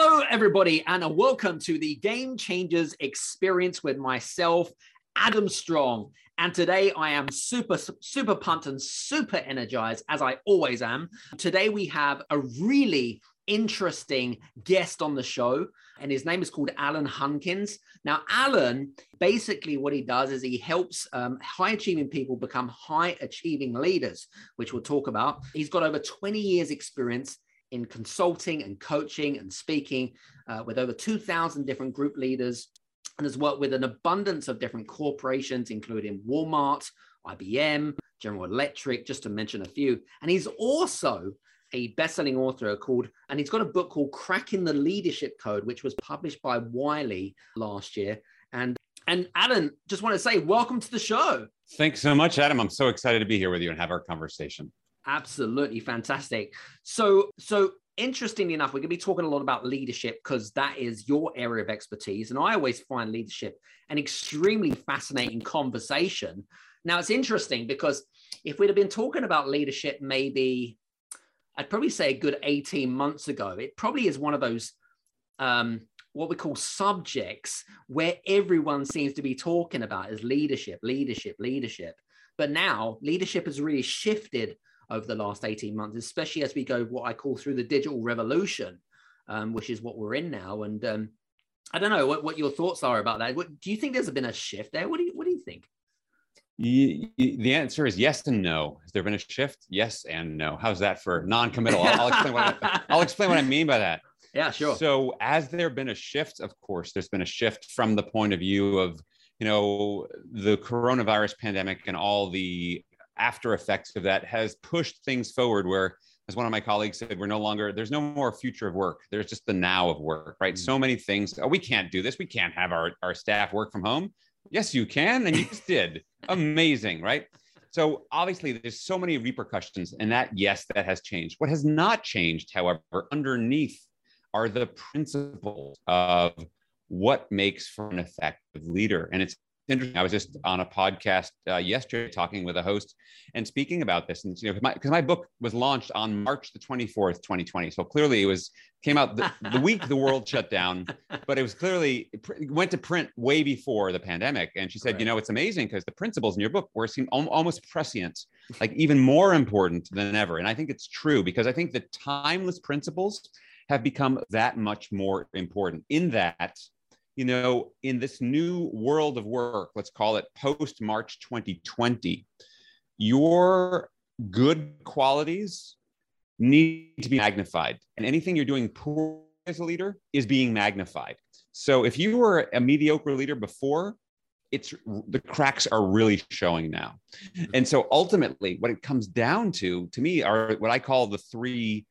Hello, everybody, and welcome to the Game Changers experience with myself, Adam Strong. And today I am super, super pumped and super energized, as I always am. Today we have a really interesting guest on the show, and his name is called Alain Hunkins. Now, Alain, basically, what he does is he helps um, high achieving people become high achieving leaders, which we'll talk about. He's got over 20 years' experience in consulting and coaching and speaking uh, with over 2,000 different group leaders and has worked with an abundance of different corporations, including Walmart, IBM, General Electric, just to mention a few. And he's also a best-selling author called, and he's got a book called Cracking the Leadership Code, which was published by Wiley last year. And and Alain, just want to say, welcome to the show. Thanks so much, Adam. I'm so excited to be here with you and have our conversation. Absolutely fantastic. So, so interestingly enough, we're going to be talking a lot about leadership because that is your area of expertise. And I always find leadership an extremely fascinating conversation. Now, it's interesting because if we'd have been talking about leadership maybe, I'd probably say a good 18 months ago, it probably is one of those, um, what we call subjects where everyone seems to be talking about is leadership, leadership, leadership. But now leadership has really shifted over the last 18 months, especially as we go what I call through the digital revolution, um, which is what we're in now. And um, I don't know what, what your thoughts are about that. What, do you think there's been a shift there? What do you, what do you think? You, you, the answer is yes and no. Has there been a shift? Yes and no. How's that for non-committal? I'll, I'll explain what I, I'll explain what I mean by that. Yeah, sure. So, as there been a shift, of course, there's been a shift from the point of view of you know the coronavirus pandemic and all the after effects of that has pushed things forward where as one of my colleagues said we're no longer there's no more future of work. There's just the now of work right? Mm-hmm. so many things oh we can't do this. We can't have our, our staff work from home. Yes you can and you just did. Amazing right? So obviously there's so many repercussions and that yes that has changed. What has not changed however underneath are the principles of what makes for an effective leader and it's interesting. I was just on a podcast uh, yesterday talking with a host and speaking about this, and you know, because my, my, book was launched on March the twenty fourth, twenty twenty. So clearly, it was came out the, the week the world shut down, but it was clearly it went to print way before the pandemic. And she said, right. you know, it's amazing because the principles in your book were seem almost prescient, like even more important than ever. And I think it's true because I think the timeless principles have become that much more important in that you know, in this new world of work, let's call it post March 2020, your good qualities need to be magnified. And anything you're doing poor as a leader is being magnified. So if you were a mediocre leader before, it's the cracks are really showing now. And so ultimately, what it comes down to, to me, are what I call the three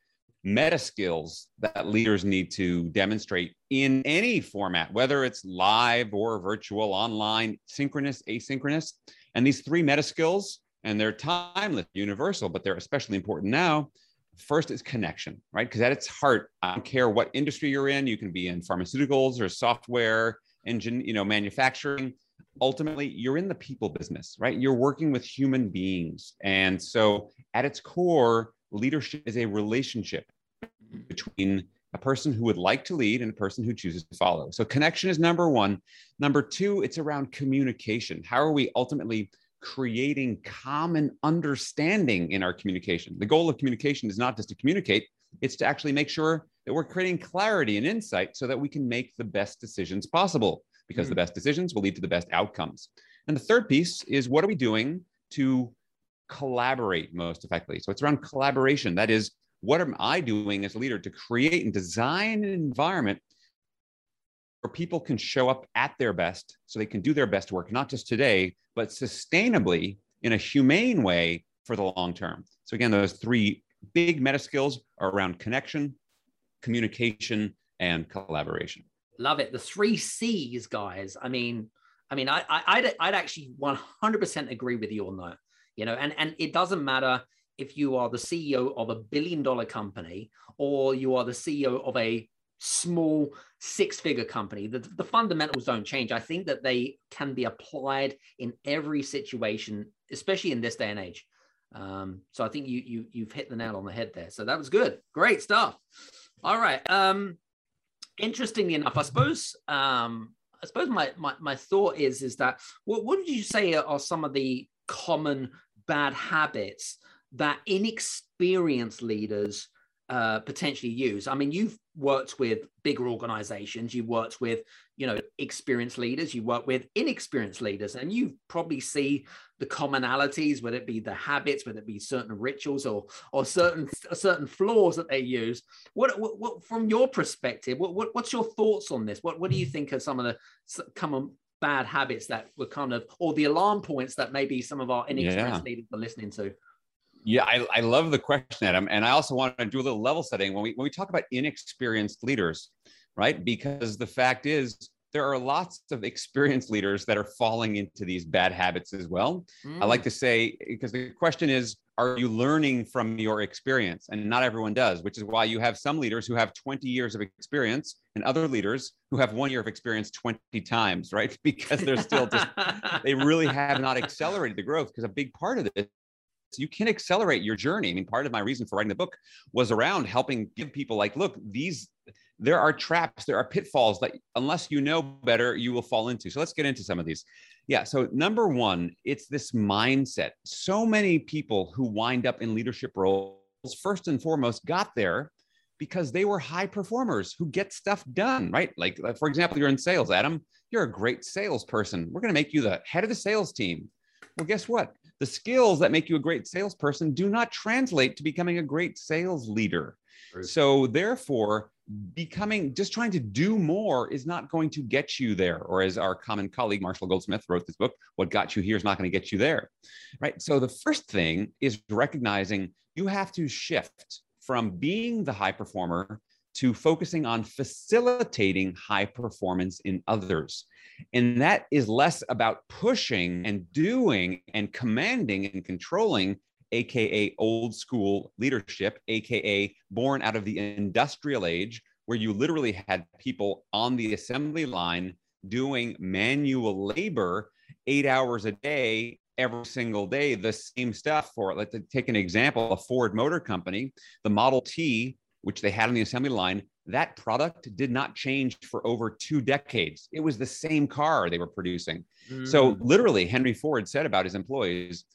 meta skills that leaders need to demonstrate in any format, whether it's live or virtual, online, synchronous, asynchronous. And these three meta skills, and they're timeless, universal, but they're especially important now. first is connection, right? Because at its heart, I don't care what industry you're in, you can be in pharmaceuticals or software, engine, you know, manufacturing. Ultimately, you're in the people business, right? You're working with human beings. And so at its core, leadership is a relationship between a person who would like to lead and a person who chooses to follow. So connection is number one. Number two, it's around communication. How are we ultimately creating common understanding in our communication? The goal of communication is not just to communicate, it's to actually make sure that we're creating clarity and insight so that we can make the best decisions possible because mm. the best decisions will lead to the best outcomes. And the third piece is what are we doing to collaborate most effectively? So it's around collaboration. That is, what am I doing as a leader to create and design an environment where people can show up at their best so they can do their best work, not just today, but sustainably in a humane way for the long term. So, again, those three big meta skills are around connection, communication, and collaboration. Love it. The three C's, guys. I mean, I mean, I, I would I'd actually 100% agree with you on that. You know, and and it doesn't matter if you are the CEO of a billion dollar company or you are the CEO of a small six figure company, the, the fundamentals don't change. I think that they can be applied in every situation, especially in this day and age. Um, so I think you, you, you've hit the nail on the head there. So that was good. Great stuff. All right. Um, interestingly enough, I suppose, um, I suppose my, my, my thought is, is that what, what did you say are some of the common bad habits that inexperienced leaders uh, potentially use? I mean, you've worked with bigger organizations, you've worked with, you know, experienced leaders, you work with inexperienced leaders, and you probably see the commonalities, whether it be the habits, whether it be certain rituals or or certain certain flaws that they use. What, what, what from your perspective, what, what what's your thoughts on this? What what do you think are some of the common bad habits that were kind of or the alarm points that maybe some of our inexperienced yeah. leaders are listening to? Yeah, I, I love the question, Adam. And I also want to do a little level setting when we when we talk about inexperienced leaders, right? Because the fact is there are lots of experienced leaders that are falling into these bad habits as well. Mm. I like mm. to say, because the question is, are you learning from your experience? And not everyone does, which is why you have some leaders who have 20 years of experience and other leaders who have one year of experience 20 times, right? Because they're still just, they really have not accelerated the growth. Because a big part of this you can accelerate your journey. I mean, part of my reason for writing the book was around helping give people like, look, these there are traps, there are pitfalls that unless you know better, you will fall into. So let's get into some of these. Yeah. So number one, it's this mindset. So many people who wind up in leadership roles, first and foremost, got there because they were high performers who get stuff done, right? Like, for example, you're in sales, Adam. You're a great salesperson. We're going to make you the head of the sales team. Well, guess what? The skills that make you a great salesperson do not translate to becoming a great sales leader. Right. So, therefore, becoming just trying to do more is not going to get you there. Or, as our common colleague Marshall Goldsmith wrote this book, What Got You Here is not going to get you there. Right. So, the first thing is recognizing you have to shift from being the high performer to focusing on facilitating high performance in others. And that is less about pushing and doing and commanding and controlling, AKA old school leadership, AKA born out of the industrial age, where you literally had people on the assembly line doing manual labor eight hours a day every single day the same stuff for let's take an example a ford motor company the model t which they had on the assembly line that product did not change for over two decades. It was the same car they were producing. Mm. So, literally, Henry Ford said about his employees,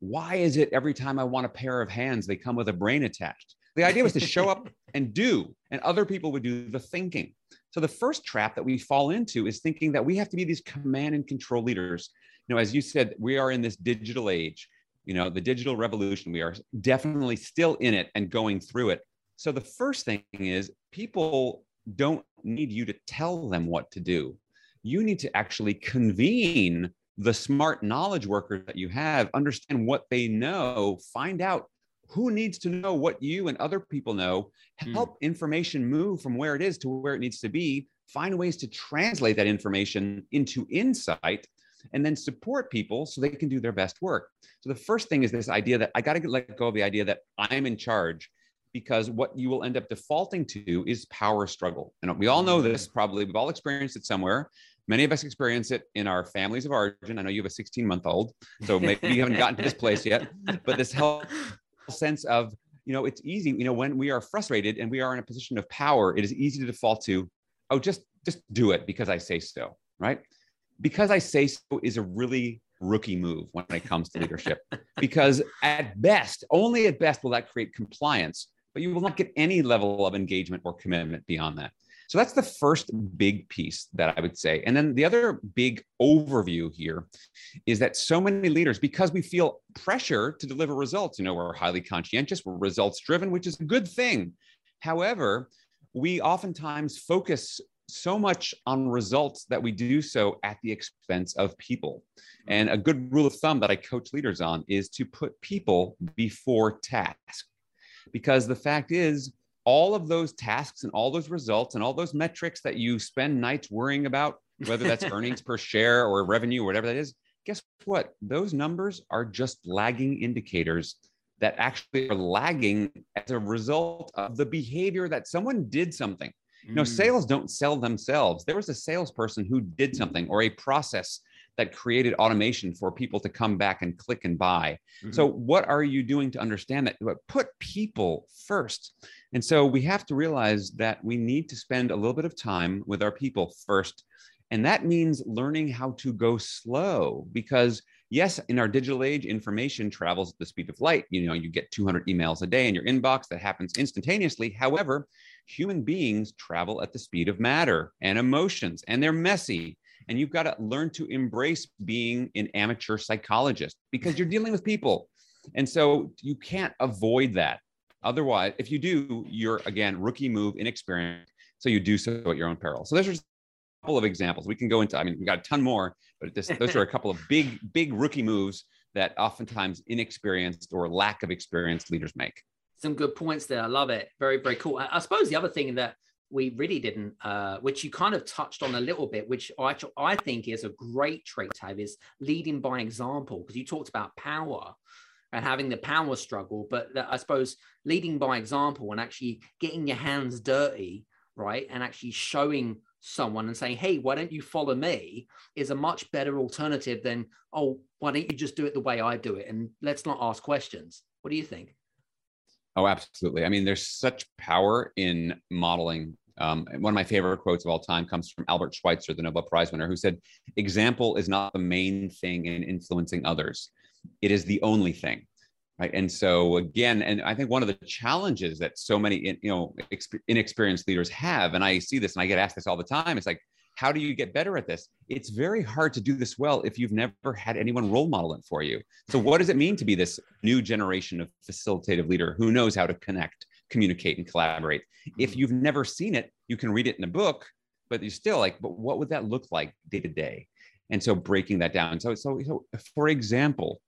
Why is it every time I want a pair of hands, they come with a brain attached? The idea was to show up and do, and other people would do the thinking. So, the first trap that we fall into is thinking that we have to be these command and control leaders. You know, as you said, we are in this digital age, you know, the digital revolution. We are definitely still in it and going through it. So the first thing is people don't need you to tell them what to do. You need to actually convene the smart knowledge workers that you have, understand what they know, find out who needs to know what you and other people know, hmm. help mm. information move from where it is to where it needs to be, find ways to translate that information into insight, and then support people so they can do their best work. So the first thing is this idea that I got to let go of the idea that I'm in charge because what you will end up defaulting to is power struggle. And we all know mm. this probably, we've all experienced it somewhere. Many of us experience it in our families of origin. I know you have a 16 month old, so maybe you haven't gotten to this place yet, but this whole sense of, you know, it's easy, you know, when we are frustrated and we are in a position of power, it is easy to default to, oh, just, just do it because I say so, right? Because I say so is a really rookie move when it comes to leadership because at best only at best will that create compliance but you will not get any level of engagement or commitment beyond that. So that's the first big piece that I would say. And then the other big overview here is that so many leaders, because we feel pressure to deliver results, you know, we're highly conscientious, we're results driven, which is a good thing. However, we oftentimes focus so much on results that we do so at the expense of people. And a good rule of thumb that I coach leaders on is to put people before tasks because the fact is all of those tasks and all those results and all those metrics that you spend nights worrying about whether that's earnings per share or revenue or whatever that is guess what? Those numbers are just lagging indicators that actually are lagging as a result of the behavior that someone did something. You know mm. sales don't sell themselves. There was a salesperson who did something or a process that created automation for people to come back and click and buy. Mm-hmm. So, what are you doing to understand that? Put people first. And so, we have to realize that we need to spend a little bit of time with our people first. And that means learning how to go slow because yes, in our digital age, information travels at the speed of light. You know, you get 200 emails a day in your inbox that happens instantaneously. However, human beings travel at the speed of matter and emotions, and they're messy and you've got to learn to embrace being an amateur psychologist because you're dealing with people. And so you can't avoid that. Otherwise, if you do, you're again rookie move, inexperienced. So you do so at your own peril. So there's are a couple of examples. We can go into, I mean, we got a ton more, but this, those are a couple of big, big rookie moves that oftentimes inexperienced or lack of experienced leaders make. Some good points there. I love it. Very, very cool. I, I suppose the other thing that we really didn't, uh, which you kind of touched on a little bit, which I, I think is a great trait to have, is leading by example. Because you talked about power and having the power struggle, but I suppose leading by example and actually getting your hands dirty, right, and actually showing someone and saying, "Hey, why don't you follow me?" is a much better alternative than, "Oh, why don't you just do it the way I do it?" And let's not ask questions. What do you think? Oh, absolutely. I mean, there's such power in modeling um, one of my favorite quotes of all time comes from Albert Schweitzer, the Nobel Prize winner, who said, Example is not the main thing in influencing others, it is the only thing. Right. And so, again, and I think one of the challenges that so many you know inexperienced leaders have, and I see this and I get asked this all the time, it's like, how do you get better at this? It's very hard to do this well if you've never had anyone role model it for you. So, what does it mean to be this new generation of facilitative leader who knows how to connect, communicate and collaborate. If mm-hmm. you've never seen it, you can read it in a book, but you're still like, but what would that look like day to day? And so breaking that down. So, so, so for example,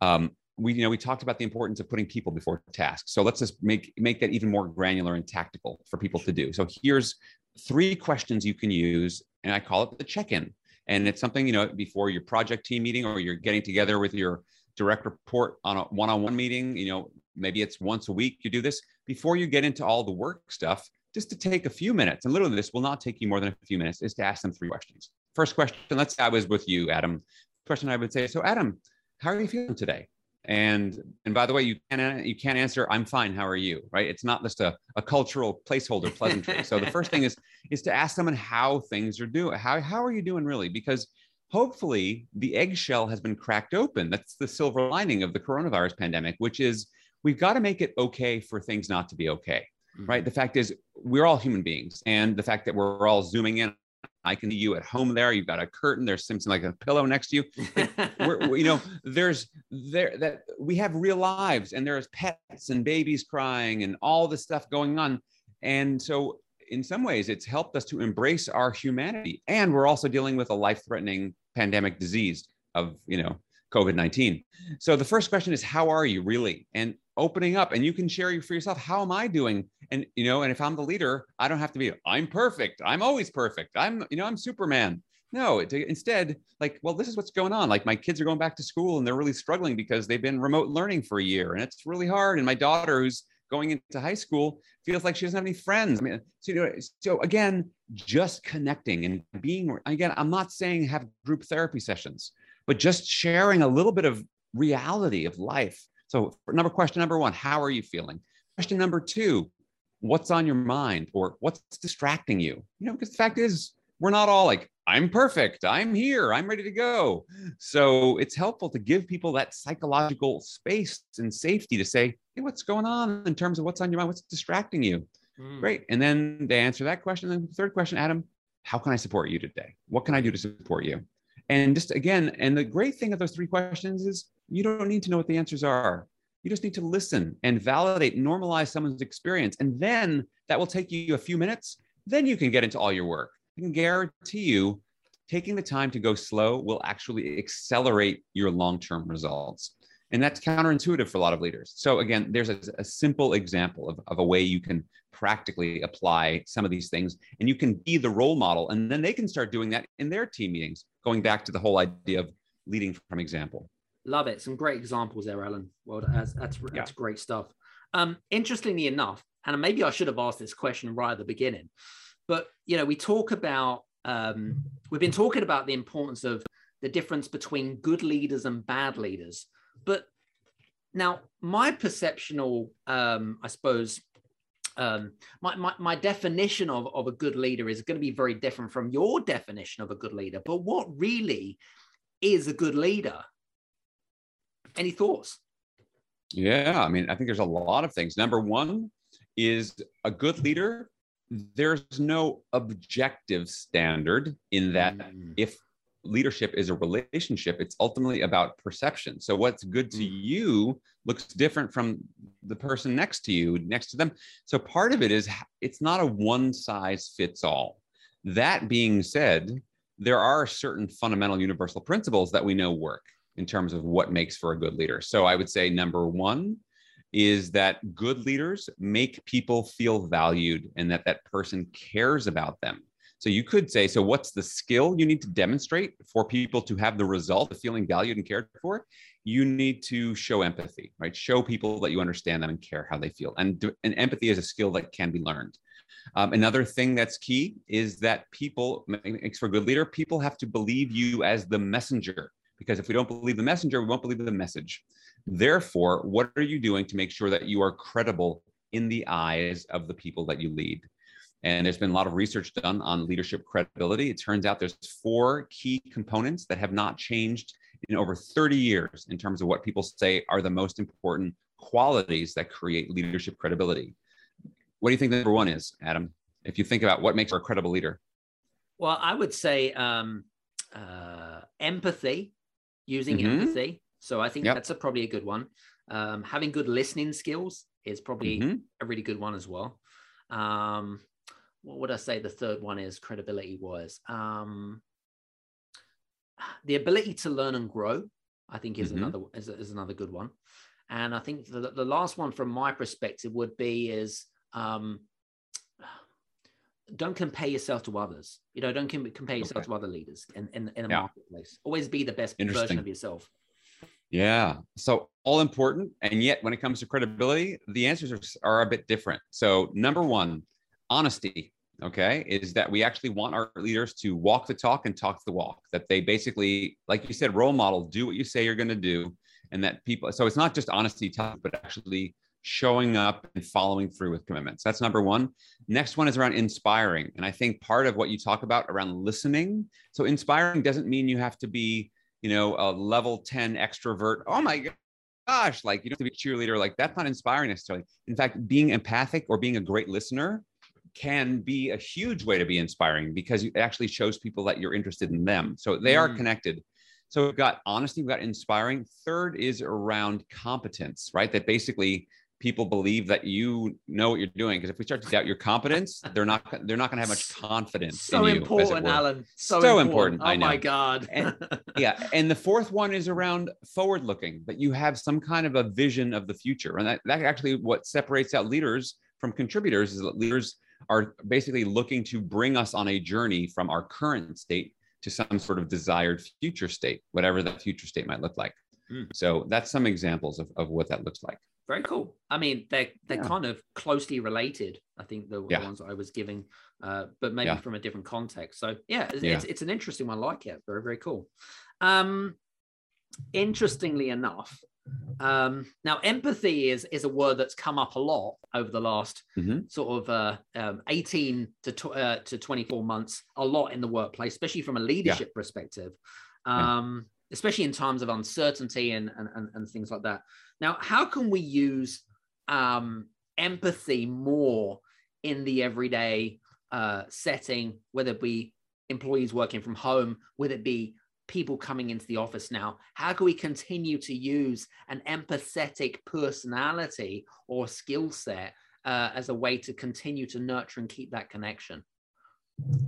um, we you know we talked about the importance of putting people before tasks. So let's just make make that even more granular and tactical for people to do. So here's three questions you can use, and I call it the check-in. And it's something you know before your project team meeting or you're getting together with your direct report on a one-on-one meeting. You know maybe it's once a week you do this before you get into all the work stuff just to take a few minutes and literally this will not take you more than a few minutes is to ask them three questions. First question let's say i was with you adam. Question i would say so adam how are you feeling today? And and by the way you can't you can't answer i'm fine how are you? Right? It's not just a, a cultural placeholder pleasantry. So the first thing is is to ask someone how things are doing how, how are you doing really? Because hopefully the eggshell has been cracked open. That's the silver lining of the coronavirus pandemic which is we've got to make it okay for things not to be okay, mm-hmm. right? The fact is, we're all human beings, and the fact that we're all zooming in. I can see you at home there. You've got a curtain. There's something like a pillow next to you. we're, you know, there's there that we have real lives, and there's pets and babies crying and all this stuff going on. And so, in some ways, it's helped us to embrace our humanity. And we're also dealing with a life-threatening pandemic disease of you know COVID 19. So the first question is, how are you really? And opening up, and you can share for yourself, how am I doing? And, you know, and if I'm the leader, I don't have to be, I'm perfect. I'm always perfect. I'm, you know, I'm Superman. No, instead, like, well, this is what's going on. Like, my kids are going back to school and they're really struggling because they've been remote learning for a year and it's really hard. And my daughter, who's going into high school feels like she doesn't have any friends. I mean, so, you know, so again, just connecting and being, again, I'm not saying have group therapy sessions, but just sharing a little bit of reality of life. So number question number one, how are you feeling? Question number two, what's on your mind or what's distracting you? You know, because the fact is, we're not all like, I'm perfect. I'm here. I'm ready to go. So it's helpful to give people that psychological space and safety to say, hey, what's going on in terms of what's on your mind? What's distracting you? Mm. Great. And then they answer that question. And the third question, Adam, how can I support you today? What can I do to support you? And just again, and the great thing of those three questions is you don't need to know what the answers are. You just need to listen and validate, normalize someone's experience. And then that will take you a few minutes. Then you can get into all your work. I can guarantee you taking the time to go slow will actually accelerate your long-term results. And that's counterintuitive for a lot of leaders. So again, there's a, a, simple example of, of a way you can practically apply some of these things and you can be the role model. And then they can start doing that in their team meetings, going back to the whole idea of leading from example. Love it. Some great examples there, Alain. Well, that's, that's, that's yeah. great stuff. Um, interestingly enough, and maybe I should have asked this question right at the beginning, but you know, we talk about um, we've been talking about the importance of the difference between good leaders and bad leaders. But now, my perceptional, um, I suppose, um, my, my, my definition of, of a good leader is going to be very different from your definition of a good leader. But what really is a good leader? Any thoughts? Yeah, I mean, I think there's a lot of things. Number one is a good leader there's no objective standard in that mm. if leadership is a relationship it's ultimately about perception so what's good to mm. you looks different from the person next to you next to them so part of it is it's not a one size fits all that being said there are certain fundamental universal principles that we know work in terms of what makes for a good leader so i would say number 1 is that good leaders make people feel valued and that that person cares about them. So you could say, so what's the skill you need to demonstrate for people to have the result of feeling valued and cared for? You need to show empathy, right? Show people that you understand them and care how they feel. And, and empathy is a skill that can be learned. Um, another thing that's key is that people makes for a good leader. People have to believe you as the messenger, because if we don't believe the messenger, we won't believe the message. Therefore, what are you doing to make sure that you are credible in the eyes of the people that you lead? And there's been a lot of research done on leadership credibility. It turns out there's four key components that have not changed in over 30 years in terms of what people say are the most important qualities that create leadership credibility. What do you think number one is, Adam? If you think about what makes a credible leader? Well, I would say um, uh, empathy, using mm-hmm. empathy. So I think yep. that's a, probably a good one. Um, having good listening skills is probably mm-hmm. a really good one as well. Um, what would I say the third one is credibility wise? Um, the ability to learn and grow, I think, is mm-hmm. another is, is, another good one. And I think the, the last one from my perspective would be is um, don't compare yourself to others. You know, don't compare yourself okay. to other leaders in, in, in a yeah. marketplace. Always be the best version of yourself. Yeah. So all important. And yet, when it comes to credibility, the answers are, are a bit different. So, number one, honesty, okay, is that we actually want our leaders to walk the talk and talk the walk, that they basically, like you said, role model, do what you say you're going to do. And that people, so it's not just honesty, talk, but actually showing up and following through with commitments. That's number one. Next one is around inspiring. And I think part of what you talk about around listening. So, inspiring doesn't mean you have to be you know, a level 10 extrovert. Oh my gosh, like you don't have to be a cheerleader. Like that's not inspiring necessarily. In fact, being empathic or being a great listener can be a huge way to be inspiring because it actually shows people that you're interested in them. So they are mm. connected. So we've got honesty, we've got inspiring. Third is around competence, right? That basically people believe that you know what you're doing because if we start to doubt your competence they're not they're not going to have much confidence so in you, important alain so, so important. important. oh I know. my god and, yeah and the fourth one is around forward looking that you have some kind of a vision of the future and that, that actually what separates out leaders from contributors is that leaders are basically looking to bring us on a journey from our current state to some sort of desired future state whatever that future state might look like mm. so that's some examples of, of what that looks like very cool. I mean, they're they're Yeah. kind of closely related. I think the, the ones that I was giving, uh, but maybe Yeah. from a different context. So yeah, it's, Yeah. It's, it's an interesting one. I like it. Very very cool. Um, interestingly enough, um, now empathy is is a word that's come up a lot over the last Mhm. sort of uh, um, 18 to tw- uh, to 24 months. A lot in the workplace, especially from a leadership perspective. Yeah. Um, especially in times of uncertainty and, and, and, and things like that. Now, how can we use um, empathy more in the everyday uh, setting, whether it be employees working from home, whether it be people coming into the office now? How can we continue to use an empathetic personality or skill set uh, as a way to continue to nurture and keep that connection?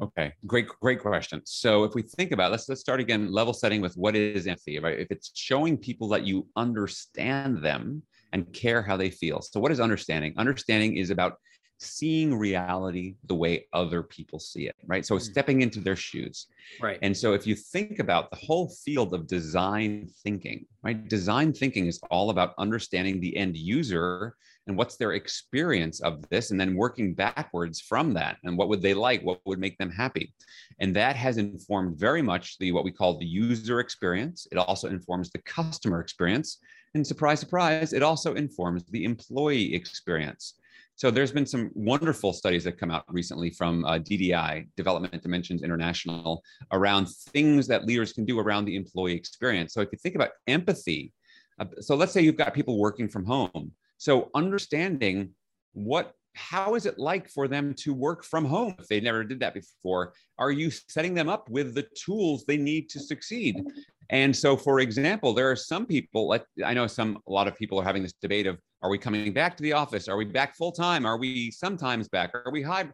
Okay, great, great question. So if we think about, let's let's start again, level setting with what is empathy, right? If it's showing people that you understand them and care how they feel. So what is understanding? Understanding is about seeing reality the way other people see it, right? So Mm. stepping into their shoes. Right. And so if you think about the whole field of design thinking, right? Design thinking is all about understanding the end user and what's their experience of this and then working backwards from that and what would they like what would make them happy and that has informed very much the what we call the user experience it also informs the customer experience and surprise surprise it also informs the employee experience so there's been some wonderful studies that come out recently from uh, DDI, Development Dimensions International, around things that leaders can do around the employee experience. So if you think about empathy, uh, so let's say you've got people working from home. So understanding what how is it like for them to work from home if they never did that before? Are you setting them up with the tools they need to succeed? And so, for example, there are some people, like I know some, a lot of people are having this debate of are we coming back to the office? Are we back full time? Are we sometimes back? Are we high?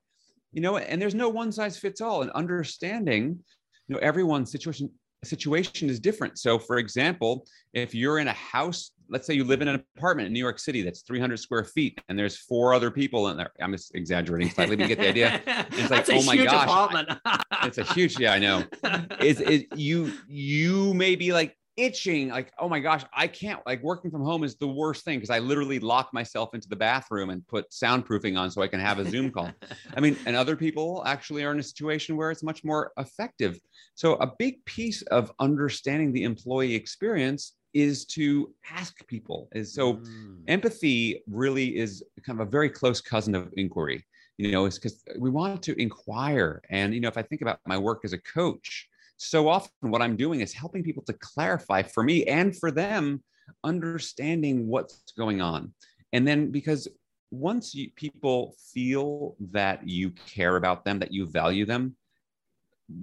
You know, and there's no one size fits all. And understanding, you know, everyone's situation situation is different. So, for example, if you're in a house, let's say you live in an apartment in New York City that's 300 square feet, and there's four other people in there. I'm just exaggerating slightly, but you get the idea. It's like, oh my huge gosh, apartment. It's a huge, yeah, I know is is you you may be like itching like oh my gosh i can't like working from home is the worst thing because i literally lock myself into the bathroom and put soundproofing on so i can have a zoom call. I mean and other people actually are in a situation where it's much more effective. So a big piece of understanding the employee experience is to ask people is so Mm. empathy really is kind of a very close cousin of inquiry you know it's because we want to inquire. And you know if i think about my work as a coach so often what i'm doing is helping people to clarify for me and for them understanding what's going on and then because once you, people feel that you care about them that you value them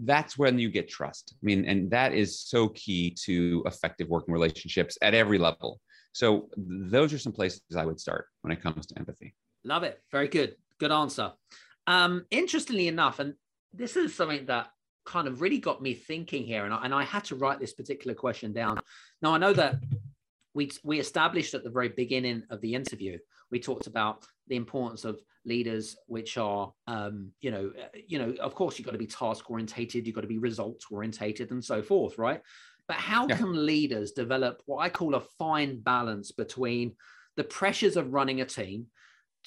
that's when you get trust i mean and that is so key to effective working relationships at every level so those are some places I would start when it comes to empathy. Love it. Very good. Good answer. Um, interestingly enough, and this is something that kind of really got me thinking here, and I, and I had to write this particular question down. Now, I know that we, we established at the very beginning of the interview, we talked about the importance of leaders, which are, um, you know, you know, of course, you've got to be task orientated, you've got to be results orientated, and so forth, right? But how Yeah. can leaders develop what I call a fine balance between the pressures of running a team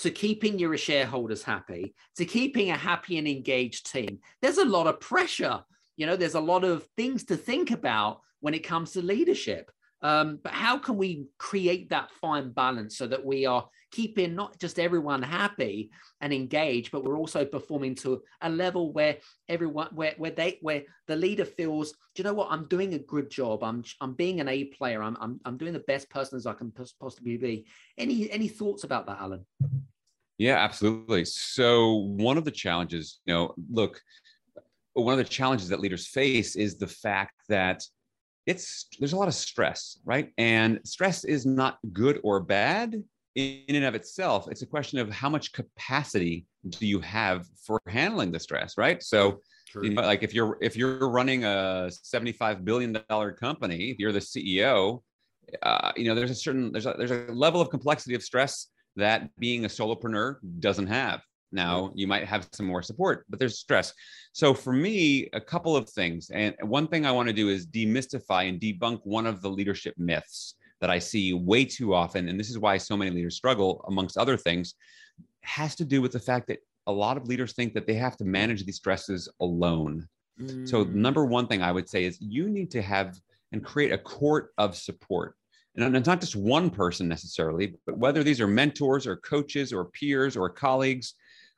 to keeping your shareholders happy, to keeping a happy and engaged team? There's a lot of pressure. You know, there's a lot of things to think about when it comes to leadership. Um, but how can we create that fine balance so that we are keeping not just everyone happy and engaged, but we're also performing to a level where everyone, where where they, where the leader feels, do you know what? I'm doing a good job. I'm I'm being an A player. I'm I'm, I'm doing the best person as I can possibly be. Any any thoughts about that, Alain? Yeah, absolutely. So one of the challenges, you know, look, one of the challenges that leaders face is the fact that it's there's a lot of stress, right? And stress is not good or bad in and of itself. It's a question of how much capacity do you have for handling the stress, right? So you know, like if you're if you're running a 75 billion dollar company, if you're the CEO, uh, you know, there's a certain there's a there's a level of complexity of stress that being a solopreneur doesn't have. Now you might have some more support, but there's stress. So for me, a couple of things, and one thing I want to do is demystify and debunk one of the leadership myths that I see way too often, and this is why so many leaders struggle, amongst other things, has to do with the fact that a lot of leaders think that they have to manage these stresses alone. Mm. So, number one thing I would say is you need to have and create a court of support. And it's not just one person necessarily, but whether these are mentors or coaches or peers or colleagues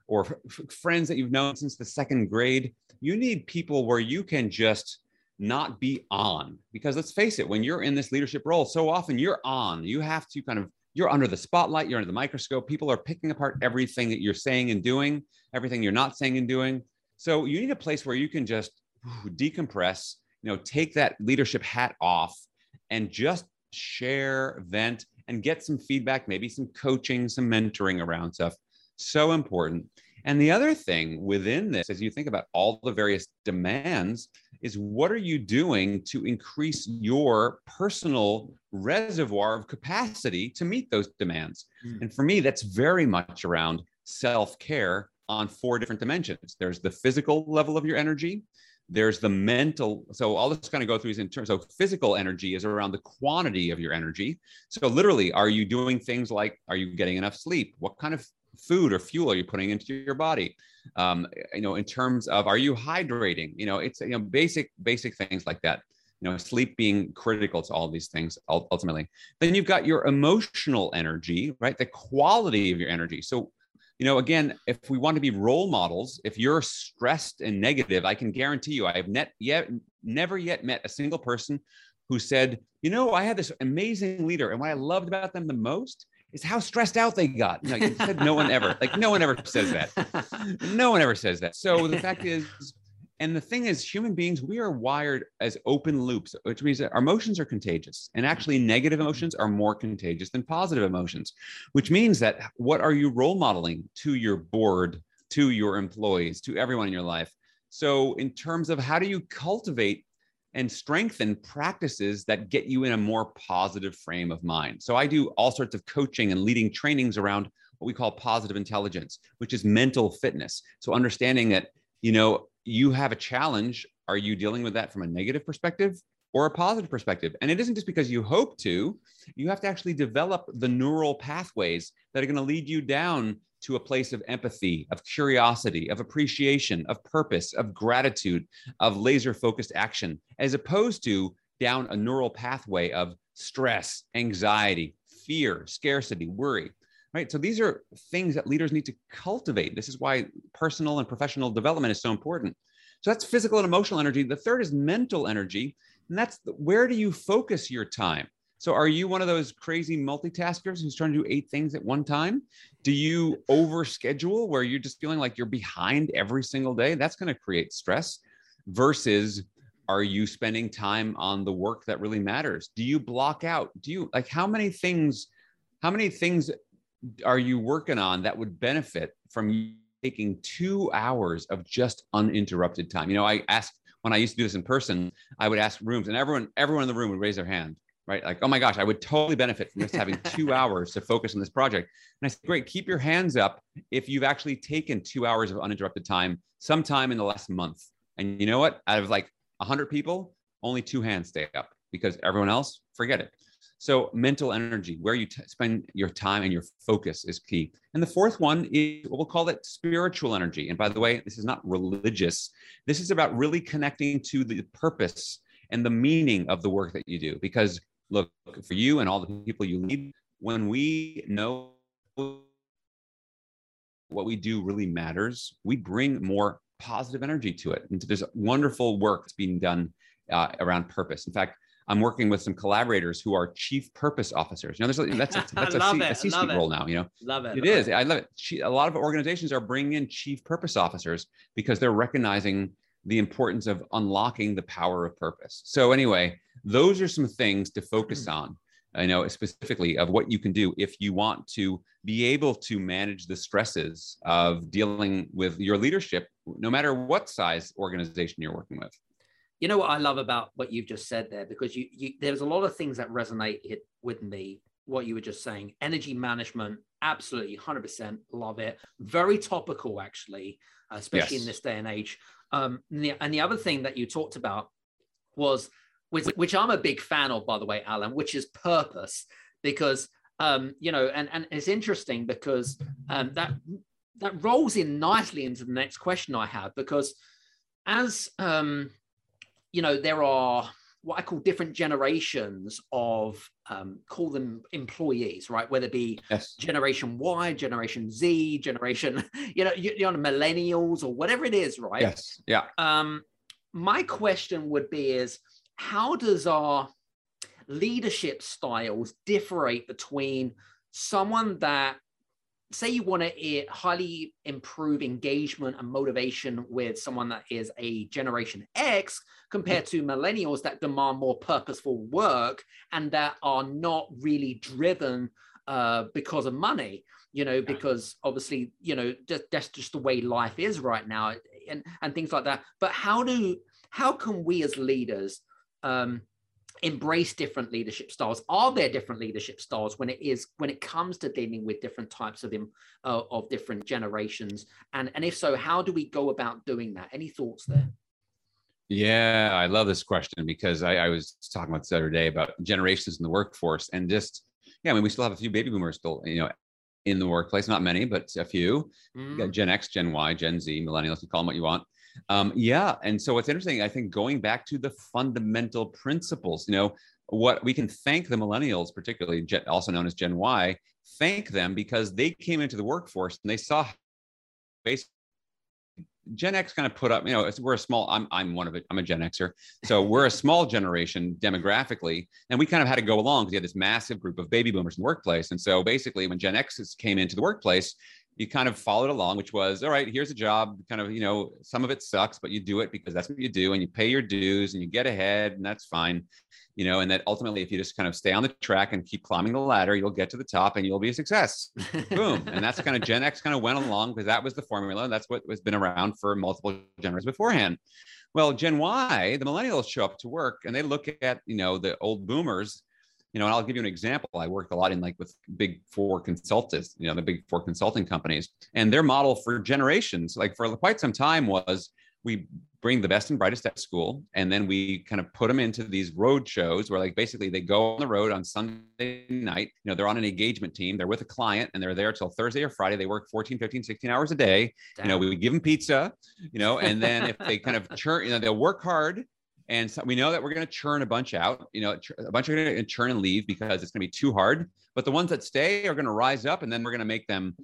or f- friends that you've known since the second grade, you need people where you can just not be on. Because let's face it, when you're in this leadership role, so often you're on. You have to kind of, you're under the spotlight, you're under the microscope. People are picking apart everything that you're saying and doing, everything you're not saying and doing. So you need a place where you can just decompress, you know, take that leadership hat off and just share, vent, and get some feedback, maybe some coaching, some mentoring around stuff. So important. And the other thing within this, as you think about all the various demands, is what are you doing to increase your personal reservoir of capacity to meet those demands? Mm. And for me, that's very much around self care on four different dimensions there's the physical level of your energy, there's the mental so all this kind of go through is in terms of physical energy is around the quantity of your energy so literally are you doing things like are you getting enough sleep what kind of food or fuel are you putting into your body. Um, you know in terms of are you hydrating? You know it's you know basic basic things like that. You know sleep being critical to all these things ultimately. Then you've got your emotional energy right? The quality of your energy. So you know, again, if we want to be role models, if you're stressed and negative, I can guarantee you, I have net yet never yet met a single person who said, you know, I had this amazing leader, and what I loved about them the most is how stressed out they got. You know, you said no one ever, like no one ever says that. No one ever says that. So the fact is, and the thing is, human beings, we are wired as open loops, which means that our emotions are contagious. And actually, negative emotions are more contagious than positive emotions, which means that what are you role modeling to your board, to your employees, to everyone in your life? So, in terms of how do you cultivate and strengthen practices that get you in a more positive frame of mind? So, I do all sorts of coaching and leading trainings around what we call positive intelligence, which is mental fitness. So, understanding that you know you have a challenge, are you dealing with that from a negative perspective or a positive perspective? And it isn't just because you hope to, you have to actually develop the neural pathways that are going to lead you down to a place of empathy, of curiosity, of appreciation, of purpose, of gratitude, of laser focused action, as opposed to down a neural pathway of stress, anxiety, fear, scarcity, worry right? So these are things that leaders need to cultivate. This is why personal and professional development is so important. So that's physical and emotional energy. The third is mental energy. And that's the, where do you focus your time? So are you one of those crazy multitaskers who's trying to do eight things at one time? Do you overschedule where you're just feeling like you're behind every single day? That's going to create stress versus are you spending time on the work that really matters? Do you block out? Do you like how many things how many things are you working on that would benefit from taking two hours of just uninterrupted time? You know, I asked when I used to do this in person, I would ask rooms, and everyone, everyone in the room would raise their hand, right? Like, oh my gosh, I would totally benefit from just having two hours to focus on this project. And I said, great, keep your hands up if you've actually taken two hours of uninterrupted time sometime in the last month. And you know what? Out of like 100 people, only two hands stay up because everyone else, forget it. So mental energy, where you t- spend your time and your focus is key. And the fourth one is what we'll call it spiritual energy. And by the way, this is not religious. This is about really connecting to the purpose and the meaning of the work that you do. Because look, for you and all the people you lead, when we know what we do really matters, we bring more positive energy to it. And there's wonderful work that's being done uh, around purpose. In fact, I'm working with some collaborators who are chief purpose officers. You know, there's that's a, that's a, C, a C-suite role now. You know, love it. It is. I love it. A lot of organizations are bringing in chief purpose officers because they're recognizing the importance of unlocking the power of purpose. So anyway, those are some things to focus hmm. on. I know specifically of what you can do if you want to be able to manage the stresses of dealing with your leadership, no matter what size organization you're working with you know what I love about what you've just said there, because you, you there's a lot of things that resonate with me. What you were just saying, energy management, absolutely, hundred percent love it. Very topical, actually, especially yes. in this day and age. Um, and the, and the other thing that you talked about was which which I'm a big fan of, by the way, Alain, which is purpose, because um, you know, and and it's interesting because um, that that rolls in nicely into the next question I have because as um, you know, there are what I call different generations of um, call them employees, right? Whether it be yes. Generation Y, Generation Z, Generation, you know, you, you know, millennials or whatever it is, right? Yes. Yeah. Um, my question would be: is how does our leadership styles differentiate between someone that say you want to highly improve engagement and motivation with someone that is a generation X compared to millennials that demand more purposeful work and that are not really driven uh, because of money, you know, because obviously, you know, just, that's just the way life is right now and, and things like that. But how do, how can we as leaders um, embrace different leadership styles? Are there different leadership styles when it is when it comes to dealing with different types of uh, of different generations? And and if so how do we go about doing that? Any thoughts there? Yeah i love this question because i, I was talking about this other day about generations in the workforce and just yeah i mean we still have a few baby boomers still you know in the workplace not many but a few. Mm. gen x gen y gen z millennials you call them what you want um, yeah. And so what's interesting, I think going back to the fundamental principles, you know, what we can thank the millennials, particularly also known as Gen Y, thank them because they came into the workforce and they saw basically Gen X kind of put up, you know, we're a small, I'm, I'm one of it, I'm a Gen Xer. So we're a small generation demographically. And we kind of had to go along because you had this massive group of baby boomers in the workplace. And so basically, when Gen X came into the workplace, you kind of followed along, which was all right, here's a job. Kind of, you know, some of it sucks, but you do it because that's what you do and you pay your dues and you get ahead and that's fine. You know, and that ultimately, if you just kind of stay on the track and keep climbing the ladder, you'll get to the top and you'll be a success. Boom. And that's kind of Gen X kind of went along because that was the formula. That's what has been around for multiple generations beforehand. Well, Gen Y, the millennials show up to work and they look at, you know, the old boomers you know, and I'll give you an example. I worked a lot in like with big four consultants, you know, the big four consulting companies, and their model for generations, like for quite some time, was we bring the best and brightest at school, and then we kind of put them into these road shows where, like, basically they go on the road on Sunday night. You know, they're on an engagement team, they're with a client, and they're there till Thursday or Friday. They work 14, 15, 16 hours a day. Damn. You know, we give them pizza, you know, and then if they kind of churn, you know, they'll work hard and so we know that we're going to churn a bunch out. You know, a bunch are going to churn and leave because it's going to be too hard. But the ones that stay are going to rise up, and then we're going to make them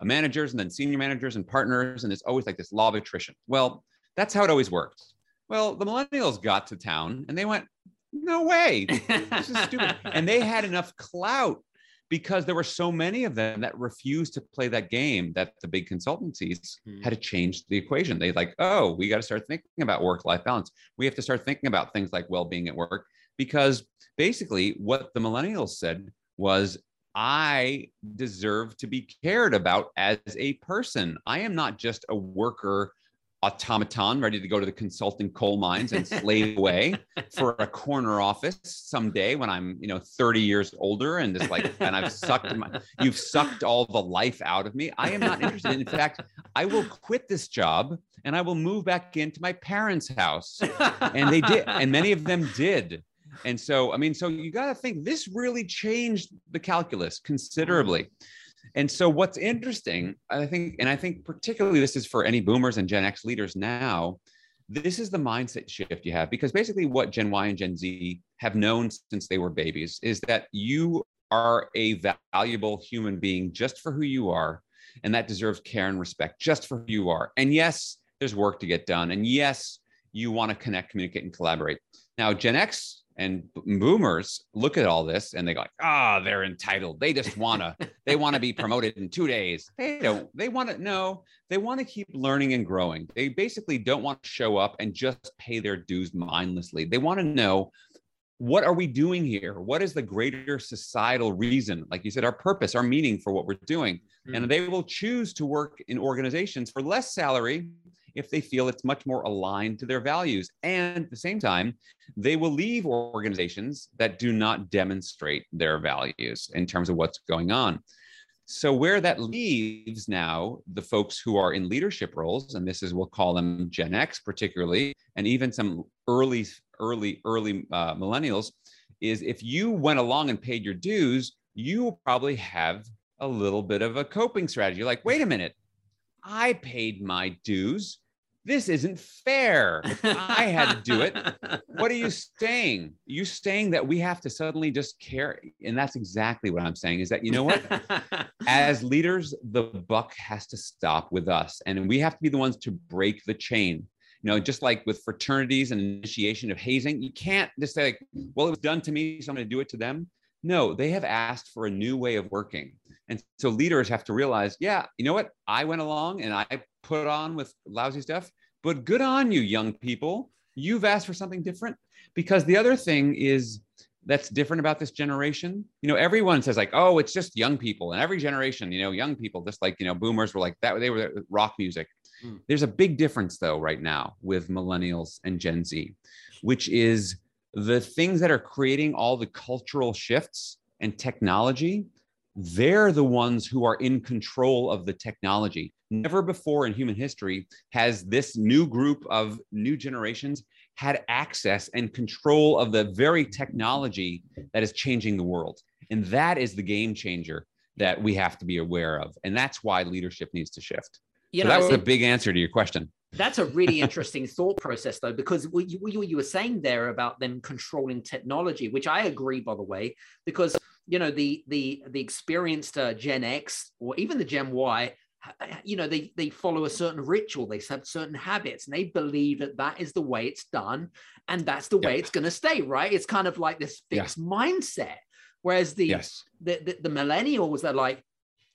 uh, managers, and then senior managers and partners. And it's always like this law of attrition. Well, that's how it always worked. Well, the millennials got to town, and they went, "No way, this is stupid." and they had enough clout because there were so many of them that refused to play that game that the big consultancies mm. had to change the equation. They like, oh, we got to start thinking about work-life balance. We have to start thinking about things like well-being at work because basically what the millennials said was I deserve to be cared about as a person. I am not just a worker automaton ready to go to the consulting coal mines and slave away for a corner office someday when I'm, you know, 30 years older and just like, and I've sucked my, you've sucked all the life out of me. I am not interested. In fact, I will quit this job and I will move back into my parents' house. And they did, and many of them did. And so, I mean, so you got to think this really changed the calculus considerably. And so what's interesting, I think, and I think particularly this is for any boomers and Gen X leaders now, this is the mindset shift you have because basically what Gen Y and Gen Z have known since they were babies is that you are a valuable human being just for who you are. And that deserves care and respect just for who you are. And yes, there's work to get done. And yes, you want to connect, communicate, and collaborate. Now, Gen X and boomers look at all this and they go like ah oh, they're entitled. They just want to they want to be promoted in two days. They don't they want to know they want to keep learning and growing. They basically don't want to show up and just pay their dues mindlessly. They want to know what are we doing here? What is the greater societal reason? Like you said our purpose our meaning for what we're doing. Mm-hmm. and they will choose to work in organizations for less salary if they feel it's much more aligned to their values. And at the same time, they will leave organizations that do not demonstrate their values in terms of what's going on. So, where that leaves now the folks who are in leadership roles, and this is we'll call them Gen X particularly, and even some early early early uh, millennials is if you went along and paid your dues, you probably have a little bit of a coping strategy. Like, wait a minute, I paid my dues. This isn't fair. I had to do it. What are you saying? You saying that we have to suddenly just care? And that's exactly what I'm saying is that, you know what? As leaders, the buck has to stop with us. And we have to be the ones to break the chain. You know, just like with fraternities and initiation of hazing, you can't just say, like, well, it was done to me, so I'm going to do it to them. No, they have asked for a new way of working. And so leaders have to realize, yeah, you know what? I went along and I put on with lousy stuff, but good on you, young people. You've asked for something different. Because the other thing is that's different about this generation. You know, everyone says like, oh, it's just young people. And every generation, you know, young people, just like, you know, boomers were like that, they were rock music. Mm. There's a big difference though, right now with millennials and Gen Z, which is the things that are creating all the cultural shifts and technology they're the ones who are in control of the technology. Never before in human history has this new group of new generations had access and control of the very technology that is changing the world. And that is the game changer that we have to be aware of. And that's why leadership needs to shift. You so know, that was a big answer to your question. That's a really interesting thought process, though, because what you, what you were saying there about them controlling technology, which I agree, by the way, because you know the the the experienced uh, Gen X or even the Gen Y, you know they they follow a certain ritual, they have certain habits, and they believe that that is the way it's done, and that's the way it's going to stay. Right? It's kind of like this fixed yeah. mindset. Whereas the, yes. the, the the millennials are like,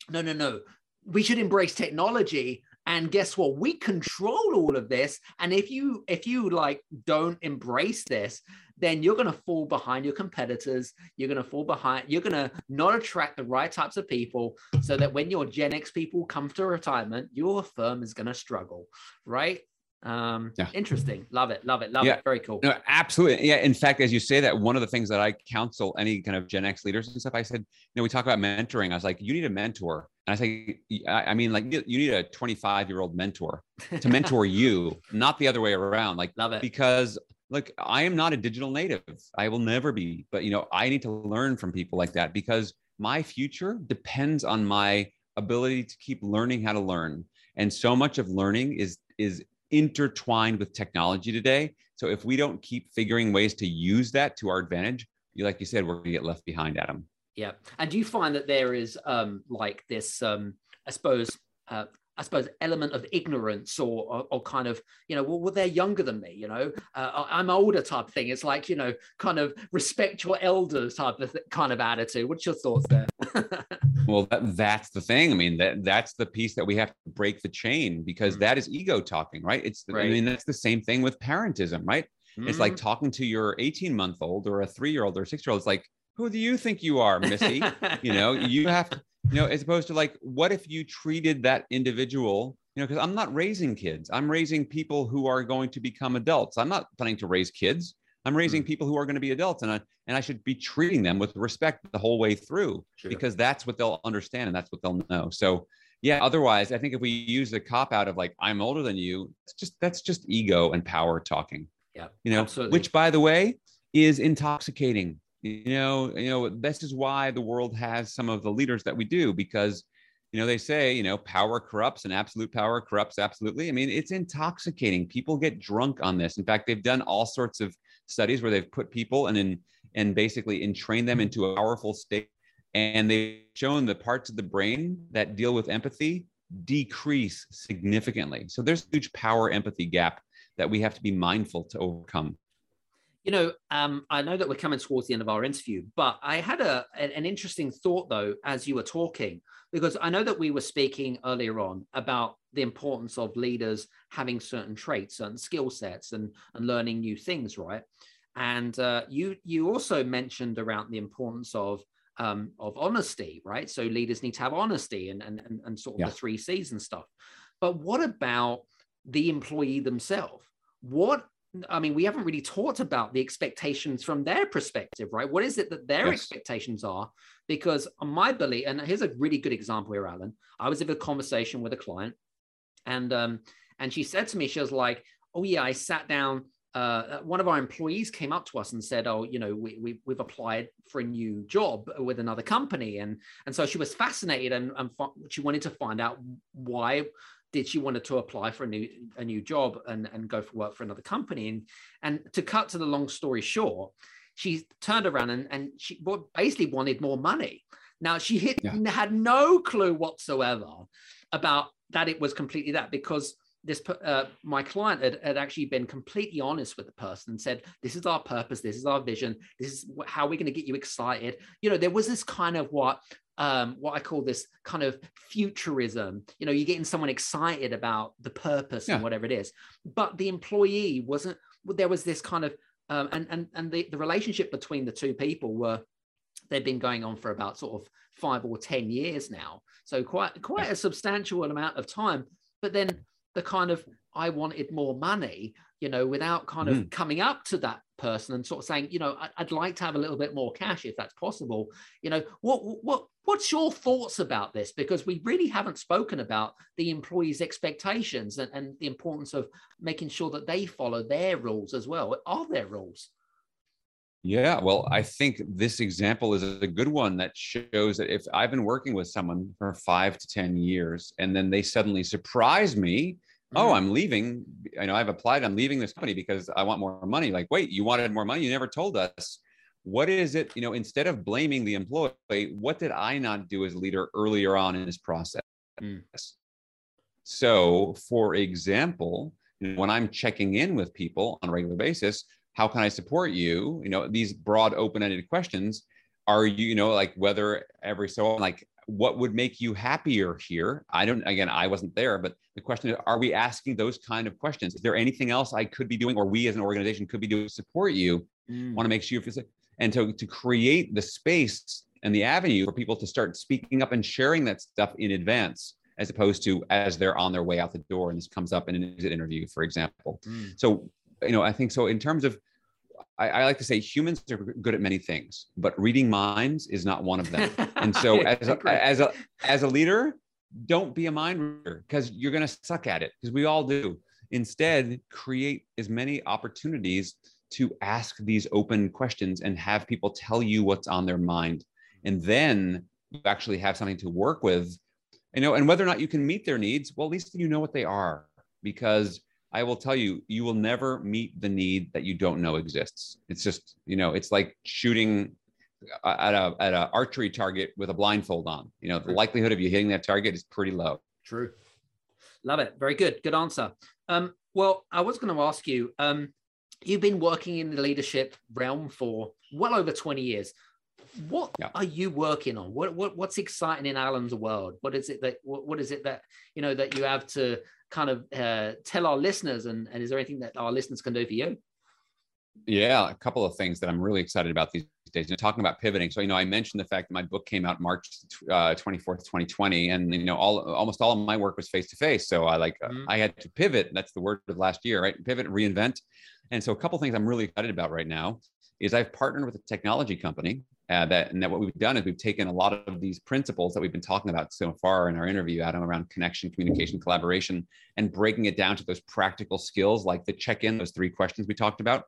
no, no, no, we should embrace technology and guess what we control all of this and if you if you like don't embrace this then you're going to fall behind your competitors. You're going to fall behind, you're going to not attract the right types of people so that when your Gen X people come to retirement, your firm is going to struggle, right? Um, yeah. Interesting. Love it. Love it. Love yeah. it. Very cool. No, absolutely. Yeah. In fact, as you say that, one of the things that I counsel any kind of Gen X leaders and stuff, I said, you know, we talk about mentoring. I was like, you need a mentor. And I say, I mean, like you need a 25 year old mentor to mentor you, not the other way around. Like, love it. Because like I am not a digital native. I will never be, but you know, I need to learn from people like that because my future depends on my ability to keep learning how to learn. And so much of learning is is intertwined with technology today. So if we don't keep figuring ways to use that to our advantage, you like you said, we're gonna get left behind, Adam. Yeah. And do you find that there is um like this um I suppose uh, I suppose, element of ignorance or, or, or, kind of, you know, well, well, they're younger than me, you know, uh, I'm older type thing. It's like, you know, kind of respect your elders type of th- kind of attitude. What's your thoughts there? well, that, that's the thing. I mean, that that's the piece that we have to break the chain because mm-hmm. that is ego talking, right? It's, right. I mean, that's the same thing with parentism, right? Mm-hmm. It's like mm-hmm. talking to your 18 month old or a three year old or six year old. It's like, who do you think you are, Missy? you know, you have to, you know, as opposed to like, what if you treated that individual, you know, because I'm not raising kids. I'm raising people who are going to become adults. I'm not planning to raise kids. I'm raising mm. people who are going to be adults, and I and I should be treating them with respect the whole way through sure. because that's what they'll understand and that's what they'll know. So yeah, otherwise, I think if we use the cop out of like I'm older than you, it's just that's just ego and power talking. Yeah, you know, absolutely. which by the way is intoxicating you know you know this is why the world has some of the leaders that we do because you know they say you know power corrupts and absolute power corrupts absolutely i mean it's intoxicating people get drunk on this in fact they've done all sorts of studies where they've put people and in and basically entrain them into a powerful state. And they've shown the parts of the brain that deal with empathy decrease significantly. So there's a huge power empathy gap that we have to be mindful to overcome. You know, um, I know that we're coming towards the end of our interview, but I had a an interesting thought though as you were talking, because I know that we were speaking earlier on about the importance of leaders having certain traits, certain skill sets, and and learning new things, right? And uh, you you also mentioned around the importance of um, of honesty, right? So leaders need to have honesty and and and, and sort of yeah. the three C's and stuff. But what about the employee themselves? What I mean, we haven't really talked about the expectations from their perspective, right? What is it that their yes. expectations are? Because my belief, and here's a really good example here, Alain. I was in a conversation with a client, and um, and she said to me, she was like, "Oh yeah, I sat down uh, one of our employees came up to us and said, "Oh, you know, we, we have applied for a new job with another company," and and so she was fascinated and, and she wanted to find out why did she wanted to apply for a new a new job and and go for work for another company, and and to cut to the long story short, she turned around and and she basically wanted more money. Now she hit, yeah. had no clue whatsoever about that it was completely that because this uh, my client had, had actually been completely honest with the person and said this is our purpose this is our vision this is how we're going to get you excited you know there was this kind of what um, what I call this kind of futurism. You know, you're getting someone excited about the purpose yeah. and whatever it is, but the employee wasn't. There was this kind of um, and and and the, the relationship between the two people were they've been going on for about sort of five or ten years now, so quite quite a substantial amount of time. But then the kind of I wanted more money, you know, without kind of mm. coming up to that person and sort of saying, you know, I'd like to have a little bit more cash if that's possible. You know, what what what's your thoughts about this? Because we really haven't spoken about the employees' expectations and, and the importance of making sure that they follow their rules as well. Are there rules? Yeah, well, I think this example is a good one that shows that if I've been working with someone for five to 10 years and then they suddenly surprise me, oh, mm-hmm. oh, I'm leaving. I know I've applied, I'm leaving this company because I want more money. Like, wait, you wanted more money? You never told us. What is it? You know, instead of blaming the employee, what did I not do as a leader earlier on in this process? Mm. So, for example, when I'm checking in with people on a regular basis, how can i support you? You know these broad open-ended questions are you you know like whether every so like what would make you happier here? I don't again i wasn't there but the question is are we asking those kind of questions? Is there anything else i could be doing or we as an organization could be doing to support you? Mm. want to make sure you feel and to, to create the space and the avenue for people to start speaking up and sharing that stuff in advance as opposed to as they're on their way out the door and this comes up in an exit interview for example. Mm. so you know, I think so. In terms of, I, I, like to say humans are good at many things, but reading minds is not one of them. And so, as a, as a as a leader, don't be a mind reader because you're going to suck at it because we all do. Instead, create as many opportunities to ask these open questions and have people tell you what's on their mind, and then you actually have something to work with. You know, and whether or not you can meet their needs, well, at least you know what they are because I will tell you, you will never meet the need that you don't know exists. It's just, you know, it's like shooting at a at a archery target with a blindfold on. You know, the likelihood of you hitting that target is pretty low. True. Love it. Very good. Good answer. Um, well, I was going to ask you. Um, you've been working in the leadership realm for well over 20 years. What yeah. are you working on? What, what what's exciting in Alain's world? What is it that what, what is it that you know that you have to kind of uh, tell our listeners? And, and is there anything that our listeners can do for you? Yeah, a couple of things that I'm really excited about these days. And talking about pivoting, so you know, I mentioned the fact that my book came out March uh, 24th, 2020, and you know, all almost all of my work was face to face. So I like mm-hmm. I had to pivot. That's the word of last year, right? Pivot, reinvent. And so a couple of things I'm really excited about right now is I've partnered with a technology company uh, that and that what we've done is we've taken a lot of these principles that we've been talking about so far in our interview, Adam, around connection, communication, collaboration, and breaking it down to those practical skills like the check-in, those three questions we talked about,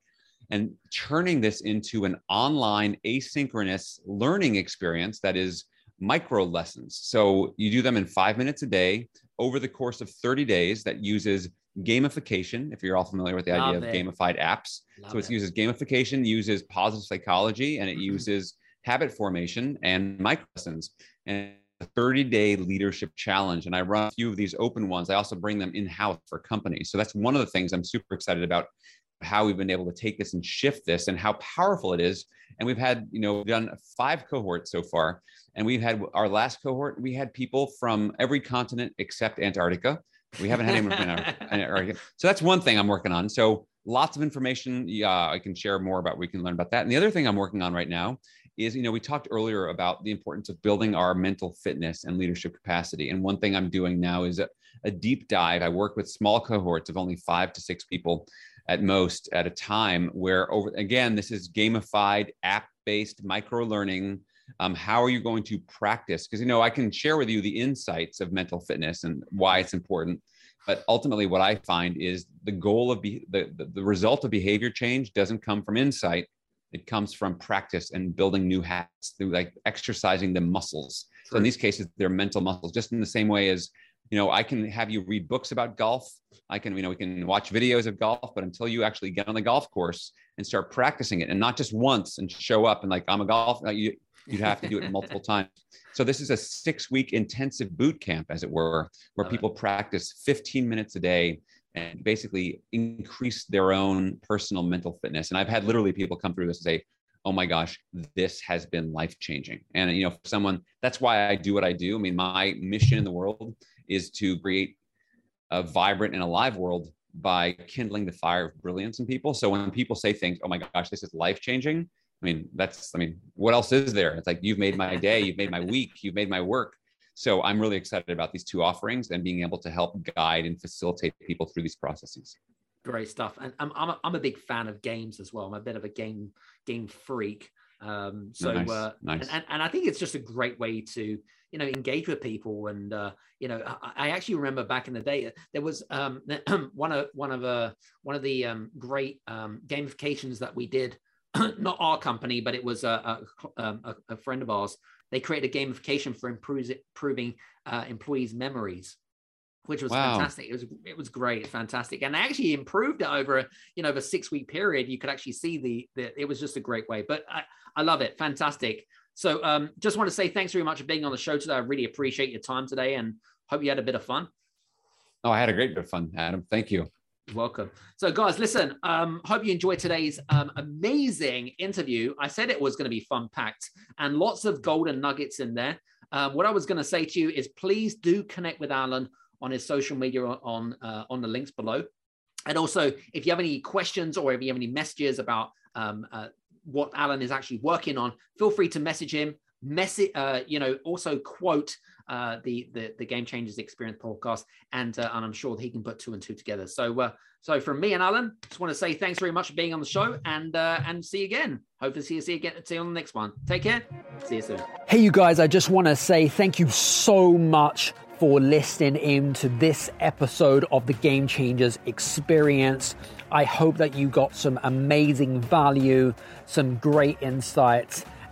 and turning this into an online asynchronous learning experience that is micro lessons. So you do them in five minutes a day over the course of 30 days that uses gamification, if you're all familiar with the Love idea it. of gamified apps. Love so it, uses gamification, uses positive psychology, and it mm-hmm. uses habit formation and micro lessons and a 30 day leadership challenge. And I run a few of these open ones. I also bring them in house for companies. So that's one of the things I'm super excited about how we've been able to take this and shift this and how powerful it is. And we've had, you know, done five cohorts so far. And we've had our last cohort, we had people from every continent except Antarctica. We haven't had anyone from Antarctica. So that's one thing I'm working on. So lots of information. Yeah, I can share more about. We can learn about that. And the other thing I'm working on right now is, you know, we talked earlier about the importance of building our mental fitness and leadership capacity. And one thing I'm doing now is a, a deep dive. I work with small cohorts of only five to six people at most at a time where over again this is gamified app-based micro learning um, how are you going to practice? Because you know i can share with you the insights of mental fitness and why it's important but ultimately what i find is the goal of be, the, the, the result of behavior change doesn't come from insight. It comes from practice and building new habits through like exercising the muscles. So in these cases they're mental muscles just in the same way as you know i can have you read books about golf. I can you know we can watch videos of golf but until you actually get on the golf course and start practicing it and not just once and show up and like i'm a golf you you'd have to do it multiple times. So this is a six week intensive boot camp as it were where people practice 15 minutes a day and basically increase their own personal mental fitness. And i've had literally people come through this and say oh my gosh this has been life changing and you know for someone that's why i do what i do. I mean my mission in the world is to create a vibrant and alive world by kindling the fire of brilliance in people. So when people say things oh my gosh this is life changing I mean, that's, I mean, what else is there? It's like, you've made my day, you've made my week, you've made my work. So I'm really excited about these two offerings and being able to help guide and facilitate people through these processes. Great stuff. And I'm, I'm, a, I'm a big fan of games as well. I'm a bit of a game, game freak. Um, so, nice, uh, nice. And, and I think it's just a great way to, you know, engage with people. And, uh, you know, I, I, actually remember back in the day, there was um, one of, one of, uh, one of the um, great um, gamifications that we did not our company, but it was a, a, um, a, a, friend of ours. They created a gamification for improving uh, employees' memories, which was wow. fantastic. It was it was great, fantastic, and they actually improved it over a you know over six week period. You could actually see the, the it was just a great way. But I, I love it, fantastic. So um, just want to say thanks very much for being on the show today. I really appreciate your time today, and hope you had a bit of fun. Oh, I had a great bit of fun, Adam. Thank you welcome. So, guys, listen. Um, hope you enjoyed today's um, amazing interview. I said it was going to be fun packed and lots of golden nuggets in there. Um, what I was going to say to you is, please do connect with Alain on his social media on uh, on the links below. And also, if you have any questions or if you have any messages about um, uh, what Alain is actually working on, feel free to message him. Message, uh, you know, also quote uh, the, the the Game Changers Experience podcast, and uh, and I'm sure he can put two and two together. So uh, so from me and Alain, just want to say thanks very much for being on the show, and uh, and see you again. Hopefully see you see you again. See you on the next one. Take care. See you soon. Hey, you guys! I just want to say thank you so much for listening in to this episode of the Game Changers Experience. I hope that you got some amazing value, some great insights